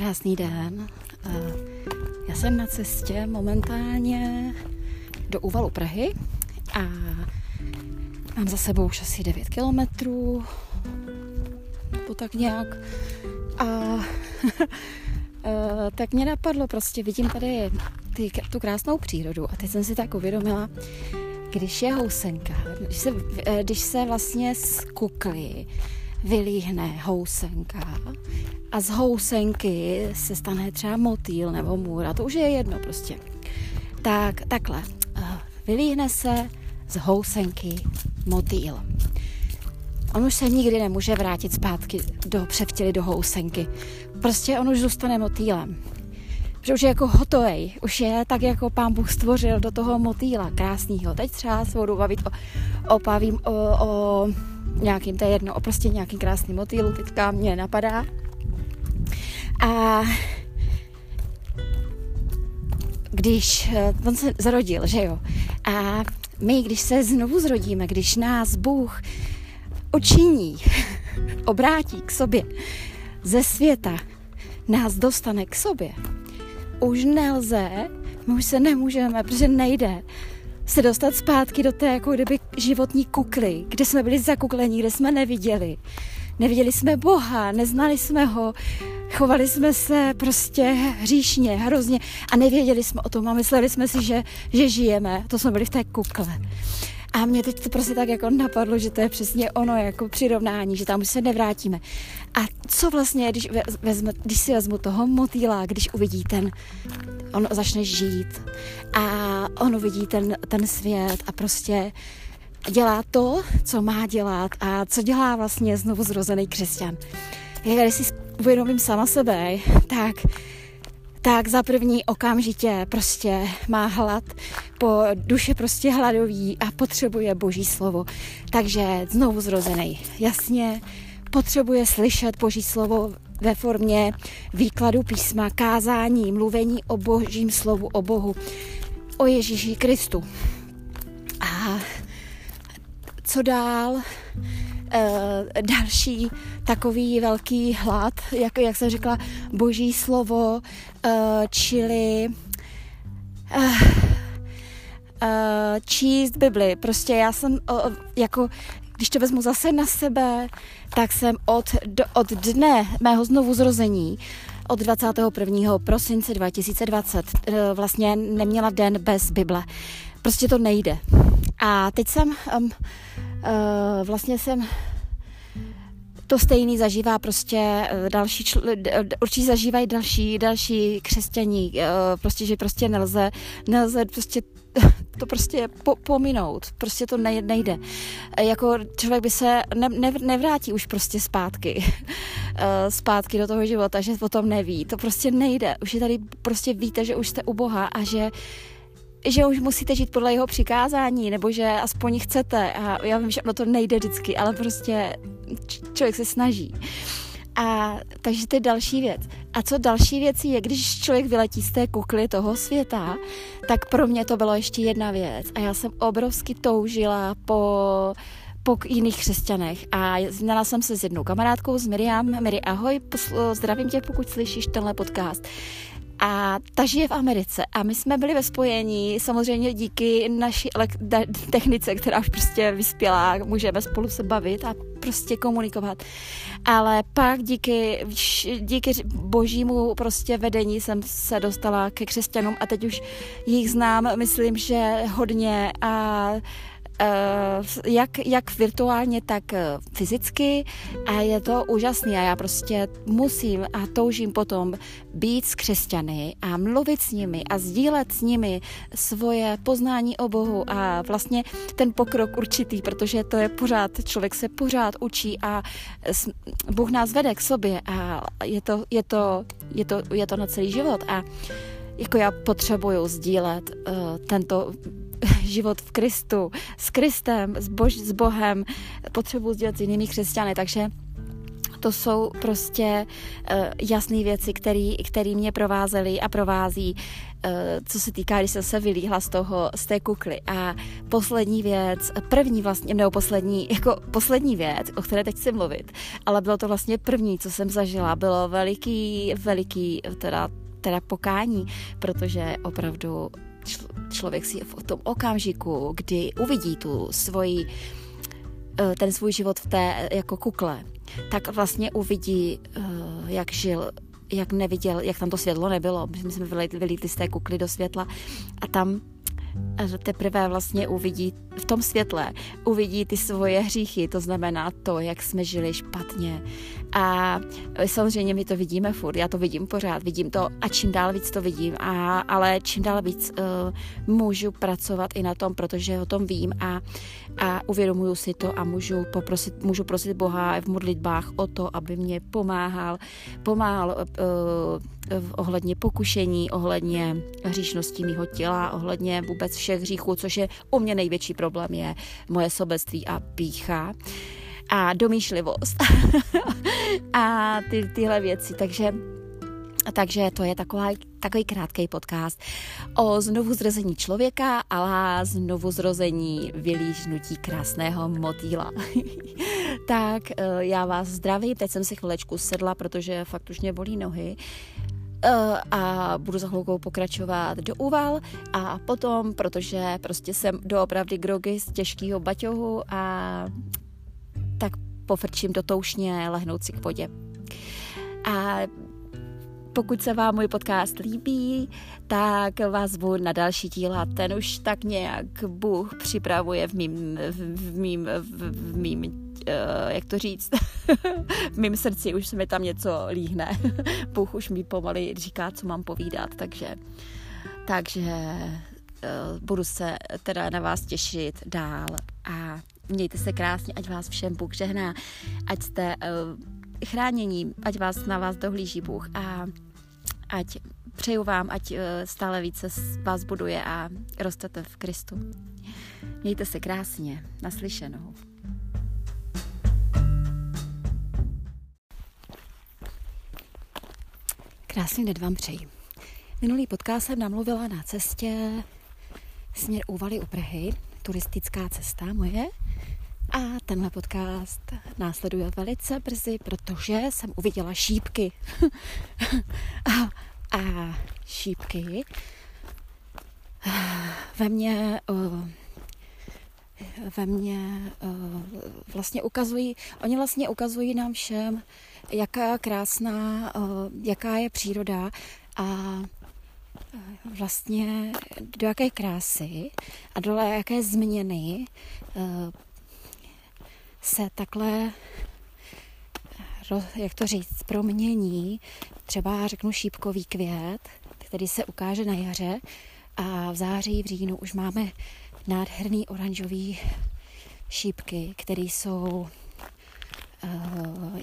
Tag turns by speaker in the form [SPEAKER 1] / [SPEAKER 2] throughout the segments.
[SPEAKER 1] krásný den. Eh, já jsem na cestě momentálně do úvalu Prahy a mám za sebou už asi 9 kilometrů, to tak nějak. A eh, tak mě napadlo, prostě vidím tady ty, tu krásnou přírodu a teď jsem si tak uvědomila, když je housenka, když se, eh, když se vlastně z kukly vylíhne housenka a z housenky se stane třeba motýl nebo můra, to už je jedno prostě. Tak takhle, eh, vylíhne se z housenky motýl. On už se nikdy nemůže vrátit zpátky do převtěli do housenky. Prostě on už zůstane motýlem. Že už je jako hotovej, už je tak, jako pán Bůh stvořil do toho motýla krásného. Teď třeba se budu bavit o, o o, o nějakým, to je jedno, o prostě nějakým krásným motýlu, teďka mě napadá. A když eh, on se zrodil, že jo, a my, když se znovu zrodíme, když nás Bůh učiní, obrátí k sobě ze světa, nás dostane k sobě, už nelze, my už se nemůžeme, protože nejde se dostat zpátky do té jako kdyby životní kukly, kde jsme byli zakuklení, kde jsme neviděli. Neviděli jsme Boha, neznali jsme ho, chovali jsme se prostě hříšně, hrozně a nevěděli jsme o tom a mysleli jsme si, že, že žijeme. To jsme byli v té kukle. A mě teď to prostě tak jako napadlo, že to je přesně ono, jako přirovnání, že tam už se nevrátíme. A co vlastně, když, vezme, když si vezmu toho motýla, když uvidí ten, on začne žít a on uvidí ten, ten svět a prostě dělá to, co má dělat a co dělá vlastně znovu zrozený křesťan. Já když si uvědomím sama sebe, tak tak za první okamžitě prostě má hlad, po duše prostě hladový a potřebuje boží slovo. Takže znovu zrozený. Jasně, potřebuje slyšet boží slovo ve formě výkladu písma, kázání, mluvení o božím slovu, o Bohu, o Ježíši Kristu. A co dál? Uh, další takový velký hlad, jak, jak jsem řekla, boží slovo, uh, čili uh, uh, číst Bibli. Prostě já jsem uh, jako, když to vezmu zase na sebe, tak jsem od, do, od dne mého znovu zrození od 21. prosince 2020 uh, vlastně neměla den bez Bible. Prostě to nejde. A teď jsem, um, vlastně jsem to stejný zažívá prostě eh, další, čl- určitě zažívají další, další křesťaní, eh, prostě, že prostě nelze, nelze prostě to prostě po, pominout, prostě to nejde. Eh, jako člověk by se ne, ne, nevrátí už prostě zpátky, zpátky do toho života, že o tom neví, to prostě nejde. Už je tady prostě víte, že už jste u Boha a že že už musíte žít podle jeho přikázání, nebo že aspoň chcete. A já vím, že ono to nejde vždycky, ale prostě člověk se snaží. A takže to je další věc. A co další věc je, když člověk vyletí z té kukly toho světa, tak pro mě to bylo ještě jedna věc. A já jsem obrovsky toužila po po jiných křesťanech a znala jsem se s jednou kamarádkou, s Miriam. Miri, ahoj, zdravím tě, pokud slyšíš tenhle podcast. A ta žije v Americe a my jsme byli ve spojení samozřejmě díky naší technice, která už prostě vyspělá, můžeme spolu se bavit a prostě komunikovat. Ale pak díky, díky božímu prostě vedení jsem se dostala ke křesťanům a teď už jich znám, myslím, že hodně a jak, jak virtuálně, tak eh, fyzicky. A je to úžasné a já prostě musím a toužím potom být s křesťany a mluvit s nimi a sdílet s nimi svoje poznání o Bohu a vlastně ten pokrok určitý, protože to je pořád, člověk se pořád učí a Bůh nás vede k sobě a je to, je to, je to, je to na celý život. A jako já potřebuju sdílet uh, tento život v Kristu, s Kristem, s, Bož, s Bohem, potřebuji sdílet s jinými křesťany, takže To jsou prostě uh, jasné věci, které mě provázely a provází, uh, co se týká, když jsem se vylíhla z toho, z té kukly. A poslední věc, první vlastně, nebo poslední, jako poslední věc, o které teď chci mluvit, ale bylo to vlastně první, co jsem zažila, bylo veliký, veliký, teda teda pokání, protože opravdu člověk si v tom okamžiku, kdy uvidí tu svoji, eh, ten svůj život v té jako kukle, tak vlastně uvidí, eh, jak žil jak neviděl, jak tam to světlo nebylo. My jsme vylítli z té kukly do světla a tam teprve vlastně uvidí v tom světle, uvidí ty svoje hříchy, to znamená to, jak jsme žili špatně. A samozřejmě my to vidíme furt, já to vidím pořád, vidím to a čím dál víc to vidím, a, ale čím dál víc uh, můžu pracovat i na tom, protože o tom vím a, a uvědomuju si to a můžu, poprosit, můžu prosit Boha v modlitbách o to, aby mě pomáhal, pomáhal uh, ohledně pokušení, ohledně hříšnosti mého těla, ohledně vůbec všech hříchů, což je u mě největší problém, je moje sobectví a pícha a domýšlivost a ty, tyhle věci. Takže takže to je taková, takový krátký podcast o znovu zrození člověka, a znovu zrození vylížnutí krásného motýla. tak eh, já vás zdravím, teď jsem si chvilečku sedla, protože fakt už mě bolí nohy a budu za chvilkou pokračovat do úval a potom, protože prostě jsem doopravdy grogy z těžkého baťohu a tak pofrčím do toušně lehnout si k vodě. A pokud se vám můj podcast líbí, tak vás zvu na další díla. Ten už tak nějak Bůh připravuje v mým, v mým, v mým uh, jak to říct, v mém srdci už se mi tam něco líhne. Bůh už mi pomaly říká, co mám povídat, takže, takže uh, budu se teda na vás těšit dál a mějte se krásně, ať vás všem Bůh žehná, ať jste uh, chránění, ať vás na vás dohlíží Bůh a ať přeju vám, ať stále více vás buduje a rostete v Kristu. Mějte se krásně, naslyšenou. Krásný den vám přeji. Minulý podcast jsem namluvila na cestě směr Úvaly u Prahy, turistická cesta moje. A tenhle podcast následuje velice brzy, protože jsem uviděla šípky. a, a šípky ve mně ve mně vlastně ukazují, oni vlastně ukazují nám všem, jaká krásná, eh, jaká je příroda a eh, vlastně do jaké krásy a do jaké změny eh, se takhle, jak to říct, promění. Třeba řeknu šípkový květ, který se ukáže na jaře a v září, v říjnu už máme nádherný oranžový šípky, které jsou Eh,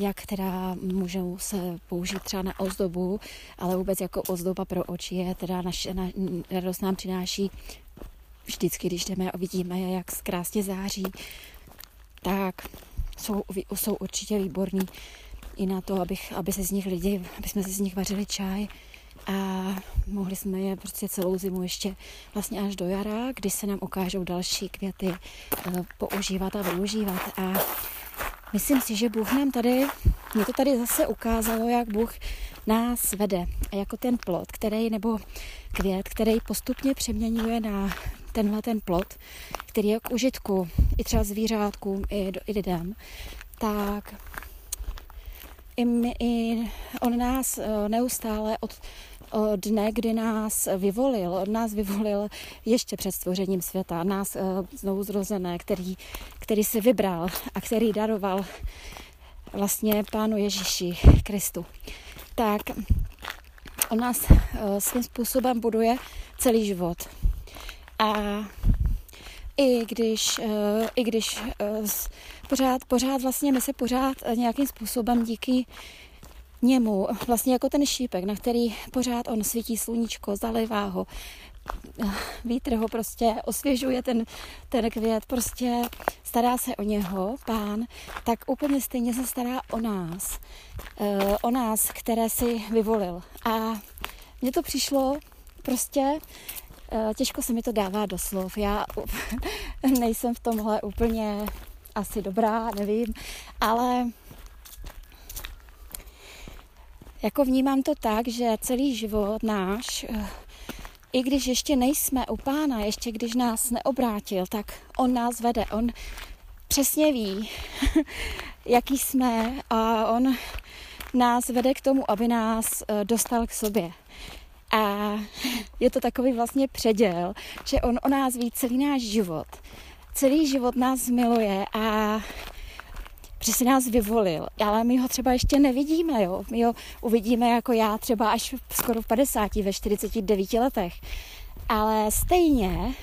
[SPEAKER 1] jak teda můžou se použít třeba na ozdobu, ale vůbec jako ozdoba pro oči je teda naše na, radost nám přináší vždycky, když jdeme a vidíme, jak krásně září, tak jsou, jsou určitě výborní i na to, abych, aby se z nich lidi, aby jsme si z nich vařili čaj a mohli jsme je prostě celou zimu ještě vlastně až do jara, kdy se nám ukážou další květy eh, používat a využívat a Myslím si, že Bůh nám tady, mě to tady zase ukázalo, jak Bůh nás vede. A jako ten plot, který, nebo květ, který postupně přeměňuje na tenhle ten plot, který je k užitku i třeba zvířátkům, i, i lidem, tak i, my, i on nás eh, neustále od dne, kdy nás vyvolil, od nás vyvolil ještě před stvořením světa, nás eh, znovu zrozené, který, který si vybral a který daroval vlastně Pánu Ježíši Kristu. Tak on nás eh, svým způsobem buduje celý život. A i když, eh, i když pořád, pořád vlastně my se pořád nějakým způsobem díky němu, vlastně jako ten šípek, na který pořád on svítí sluníčko, zalivá ho, vítr ho prostě osvěžuje ten, ten květ, prostě stará se o něho, pán, tak úplně stejně se stará o nás. Eh, o nás, které si vyvolil. A mně to přišlo prostě eh, těžko se mi to dává do slov. Já nejsem v tomhle úplně asi dobrá, nevím, ale jako vnímám to tak, že celý život náš, eh, i když ještě nejsme u pána, ještě když nás neobrátil, tak on nás vede, on přesně ví, jaký jsme a on nás vede k tomu, aby nás eh, dostal k sobě. A je to takový vlastně předěl, že on o nás ví celý náš život. Celý život nás miluje a že si nás vyvolil, ale my ho třeba ještě nevidíme, jo. My ho uvidíme jako já třeba až skoro v 50, ve 49 letech. Ale stejně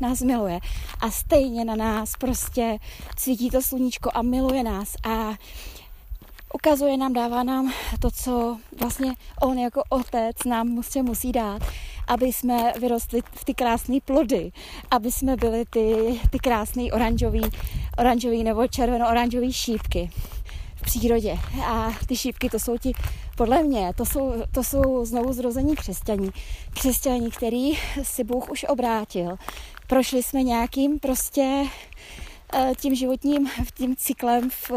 [SPEAKER 1] nás miluje a stejně na nás prostě svítí to sluníčko a miluje nás a ukazuje nám, dává nám to, co vlastně on jako otec nám musí, musí dát, aby jsme vyrostli v ty krásné plody, aby jsme byli ty, ty krásné oranžový, oranžový nebo červeno-oranžový šípky v přírodě. A ty šípky, to jsou ti, podle mě, to jsou, to jsou znovu zrození křesťaní. Křesťaní, který si Bůh už obrátil. Prošli jsme nějakým prostě tím životním, tím cyklem, v,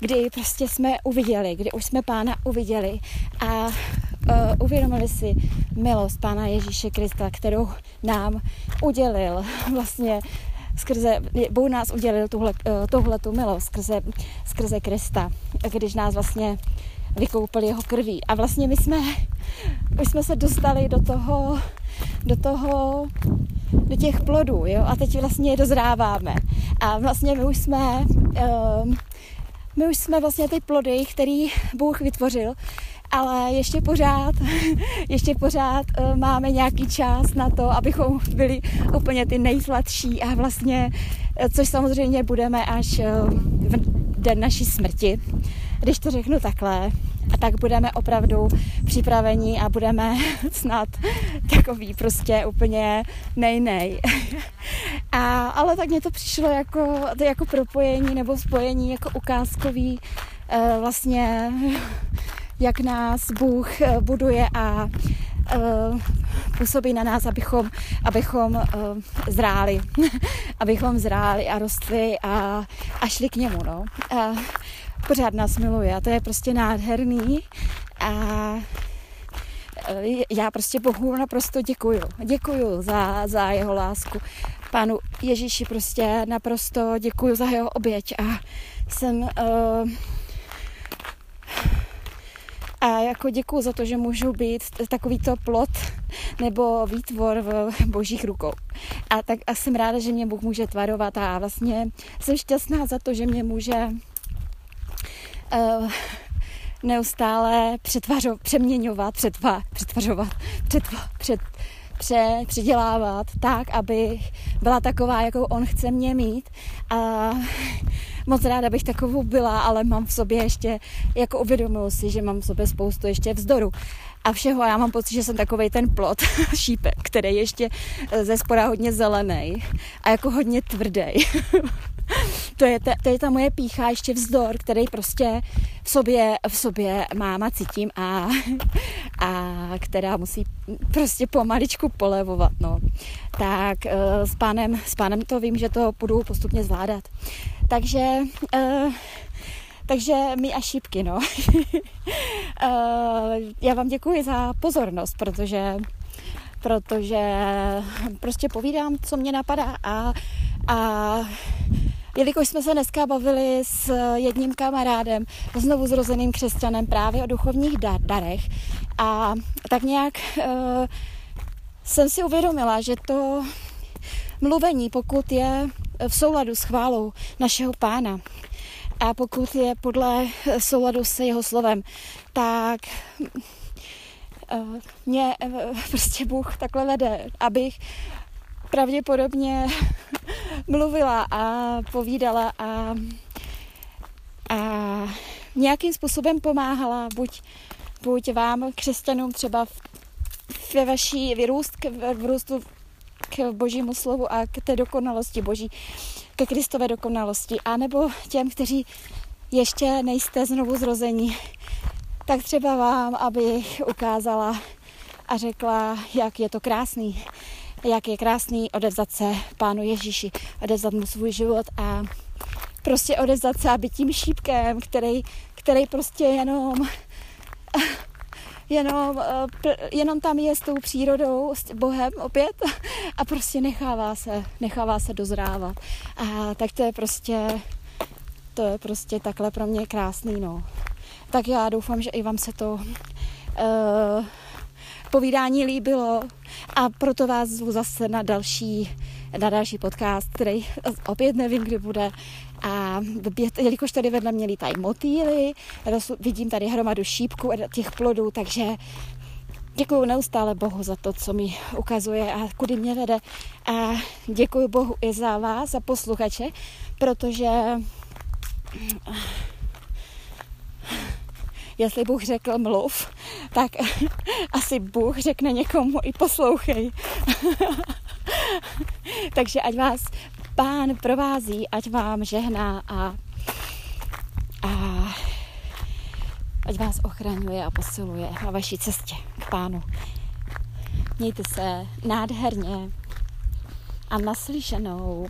[SPEAKER 1] kdy prostě jsme uviděli, kdy už jsme pána uviděli a uh, uvědomili si milost pána Ježíše Krista, kterou nám udělil vlastně skrze, Bůh nás udělil tuhle, uh, tohle tu milost skrze, skrze Krista, když nás vlastně vykoupil jeho krví. A vlastně my jsme, my jsme se dostali do toho, do toho, do těch plodů, jo, a teď vlastně je dozráváme. A vlastně my už jsme, um, my už jsme vlastně ty plody, který Bůh vytvořil, ale ještě pořád, ještě pořád uh, máme nějaký čas na to, abychom byli úplně ty nejsladší a vlastně, uh, což samozřejmě budeme až uh, v den naší smrti, když to řeknu takhle, a tak budeme opravdu připraveni a budeme snad takový prostě úplně nej-nej. A, ale tak mně to přišlo jako, to jako propojení nebo spojení jako ukázkový uh, vlastně jak nás Bůh eh, buduje a uh, působí na nás, abychom, abychom zráli, abychom zráli a rostli a, a šli k němu. No. Uh, pořád nás miluje a to je prostě nádherný a e, já prostě Bohu naprosto děkuju. Děkuju za, za jeho lásku. Pánu Ježíši prostě naprosto děkuju za jeho oběť a jsem uh, a jako děkuju za to, že můžu být takovýto plot nebo výtvor v božích rukou. A tak a jsem ráda, že mě Bůh může tvarovat a vlastně jsem šťastná za to, že mě může uh, neustále přetvařo, přeměňovat, přetva, přetvařovat, přetva, před, pře, předělávat tak, aby byla taková, jakou on chce mě mít. A moc ráda bych takovou byla, ale mám v sobě ještě, jako uvědomuji si, že mám v sobě spoustu ještě vzdoru a všeho. Já mám pocit, že jsem takovej ten plot šípek, který je ještě ze spora hodně zelený a jako hodně tvrdý. to, je ta, to je ta moje pícha, ještě vzdor, který prostě v sobě, v sobě mám a cítím a, a která musí prostě pomaličku polevovat, no. Tak eh, s pánem, s pánem to vím, že to budu postupně zvládat. Takže uh, takže my a šípky, no. uh, já vám děkuji za pozornost, protože protože prostě povídám, co mě napadá a, a Jelikož jsme se dneska bavili s jedním kamarádem, znovu zrozeným křesťanem právě o duchovních dar, darech a tak nějak uh, jsem si uvědomila, že to mluvení, pokud je v souladu s chválou našeho pána a pokud je podle souladu se jeho slovem, tak mě prostě Bůh takhle vede, abych pravděpodobně mluvila a povídala a, a nějakým způsobem pomáhala buď, buď vám, křesťanům třeba ve vaší vyrůst, k, v růstu k božímu slovu a k té dokonalosti boží, ke Kristové dokonalosti. A nebo těm, kteří ještě nejste znovu zrození, tak třeba vám, abych ukázala a řekla, jak je to krásný, jak je krásný odevzat se Pánu Ježíši, odevzat mu svůj život a prostě odevzat se a být tím šípkem, který, který prostě jenom jenom, eh, jenom tam je s tou přírodou, s Bohem opět a prostě nechává se, nechává se dozrávat. A tak to je prostě, to je prostě takhle pro mě krásný, no. Tak já doufám, že i vám se to uh, povídání líbilo a proto vás zvu zase na další, na další podcast, který opět nevím, kdy bude. A jelikož tady vedle mě lítají motýly, vidím tady hromadu šípků a těch plodů, takže děkuji neustále Bohu za to, co mi ukazuje a kudy mě vede. A děkuji Bohu i za vás, za posluchače, protože jestli Bůh řekl mluv, tak asi Bůh řekne někomu i poslouchej. Takže ať vás pán provází, ať vám žehná a, a ať vás ochraňuje a posiluje na vaší cestě k pánu. Mějte se nádherně a naslyšenou.